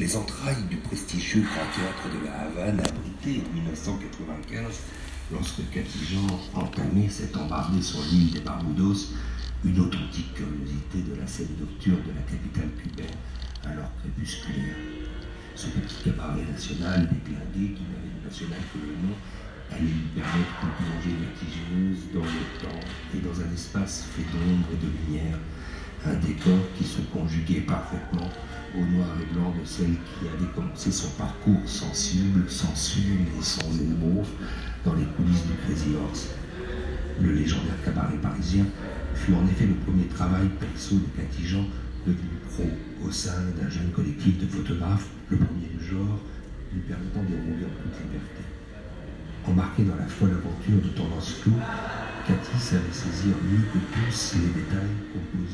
les entrailles du prestigieux Grand Théâtre de la Havane abrité en 1995 lorsque Cathy entamait cette embardée sur l'île des Barbudos, une authentique curiosité de la scène nocturne de la capitale cubaine, alors crépusculaire. Ce petit cabaret national déglingué, qui n'avait de national que le nom, allait lui permettre une plongée vertigineuse dans le temps et dans un espace fait d'ombre et de lumière, un décor qui se conjuguait parfaitement au noir et blanc de celle qui avait commencé son parcours sensible, sensuel et sans émaux dans les coulisses du Crazy Horse. Le légendaire cabaret parisien fut en effet le premier travail perso de Cathy Jean, devenu pro au sein d'un jeune collectif de photographes, le premier du genre, lui permettant de rouler en toute liberté. Embarquée dans la folle aventure de tendance floue, Cathy savait saisir mieux que tous les détails composant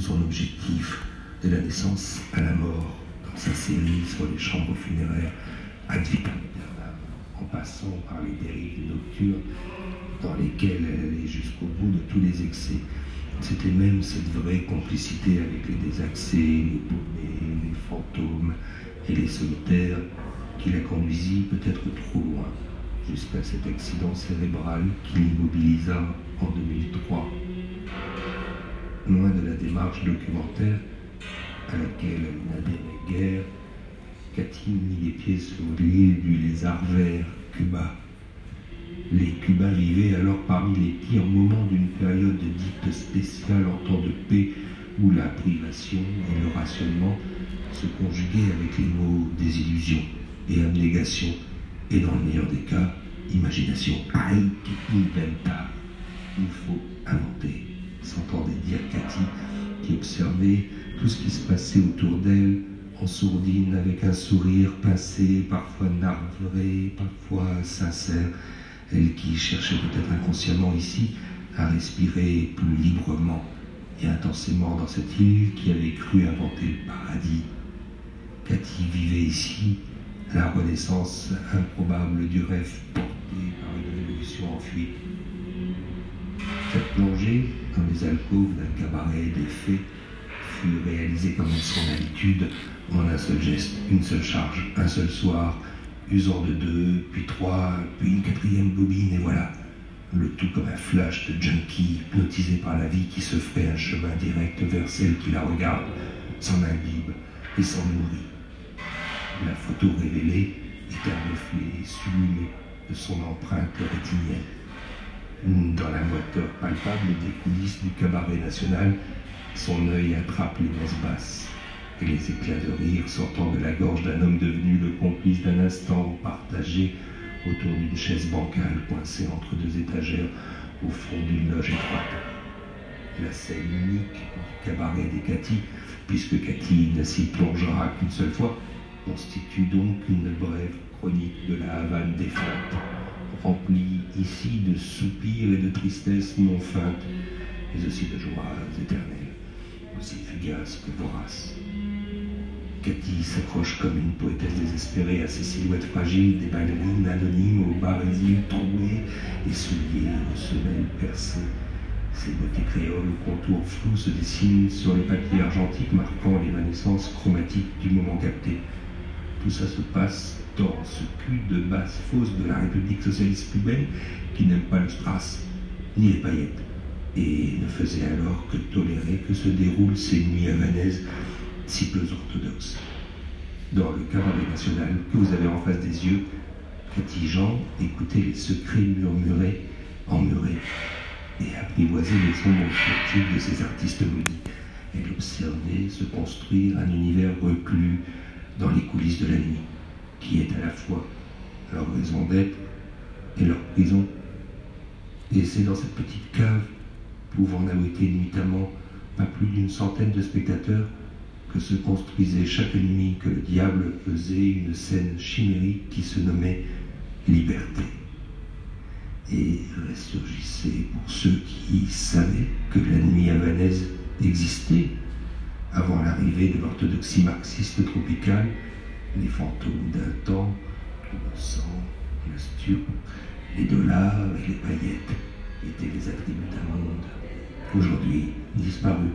son objectif de la naissance à la mort dans sa série sur les chambres funéraires ad en passant par les dérives nocturnes dans lesquelles elle allait jusqu'au bout de tous les excès. C'était même cette vraie complicité avec les désaccès, les paumés, les fantômes et les solitaires qui la conduisit peut-être trop loin jusqu'à cet accident cérébral qui l'immobilisa en 2003. Loin de la démarche documentaire à laquelle elle n'adhérait guère, Cathy mit les pieds sur l'île du lézard vert, Cuba. Les Cubains vivaient alors parmi les pires moments d'une période dite spéciale en temps de paix où la privation et le rationnement se conjuguaient avec les mots désillusion et abnégation et dans le meilleur des cas, imagination. Hay que inventar. Il faut inventer, s'entendait dire Cathy, qui observait tout ce qui se passait autour d'elle en sourdine, avec un sourire pincé, parfois navré, parfois sincère. Elle qui cherchait peut-être inconsciemment ici à respirer plus librement et intensément dans cette île qui avait cru inventer le paradis. Cathy vivait ici la renaissance improbable du rêve porté par une révolution en fuite. Cette plongée dans les alcôves d'un cabaret des fées fut réalisée comme son habitude en un seul geste, une seule charge, un seul soir, usant de deux, puis trois, puis une quatrième bobine, et voilà. Le tout comme un flash de junkie hypnotisé par la vie qui se ferait un chemin direct vers celle qui la regarde, s'en imbibe et s'en nourrit. La photo révélée est un reflet de son empreinte rétinienne. Dans la moiteur palpable des coulisses du cabaret national, son œil attrape les messes basses. Et les éclats de rire sortant de la gorge d'un homme devenu le complice d'un instant partagé autour d'une chaise bancale coincée entre deux étagères au fond d'une loge étroite. La scène unique du cabaret des Cathy, puisque Cathy ne s'y plongera qu'une seule fois, constitue donc une brève chronique de la Havane défunte, remplie ici de soupirs et de tristesses non feintes, mais aussi de joies éternelles, aussi fugaces que voraces. Cathy s'accroche comme une poétesse désespérée à ces silhouettes fragiles des ballerines anonymes aux barésiles troués et souliers aux semelles percées. Ces beautés créoles aux contours flous se dessinent sur le papier argentique marquant l'évanescence chromatique du moment capté. Tout ça se passe dans ce cul de basse fosse de la République socialiste cubaine qui n'aime pas le strass ni les paillettes et ne faisait alors que tolérer que se déroulent ces nuits havanaises si peu orthodoxes. Dans le cabaret national que vous avez en face des yeux, Jean écoutait les secrets murmurés, emmurés et apprivoisait les ombres furtives de ces artistes maudits. Elle observait se construire un univers reclus, dans les coulisses de la nuit, qui est à la fois leur raison d'être et leur prison. Et c'est dans cette petite cave, pouvant n'abriter nuitamment pas plus d'une centaine de spectateurs, que se construisait chaque nuit que le diable faisait une scène chimérique qui se nommait liberté. Et ressurgissait pour ceux qui savaient que la nuit havanaise existait de l'orthodoxie marxiste tropicale, les fantômes d'un temps, le sang, le stup, les dollars et les paillettes étaient les attributs d'un monde. Aujourd'hui disparu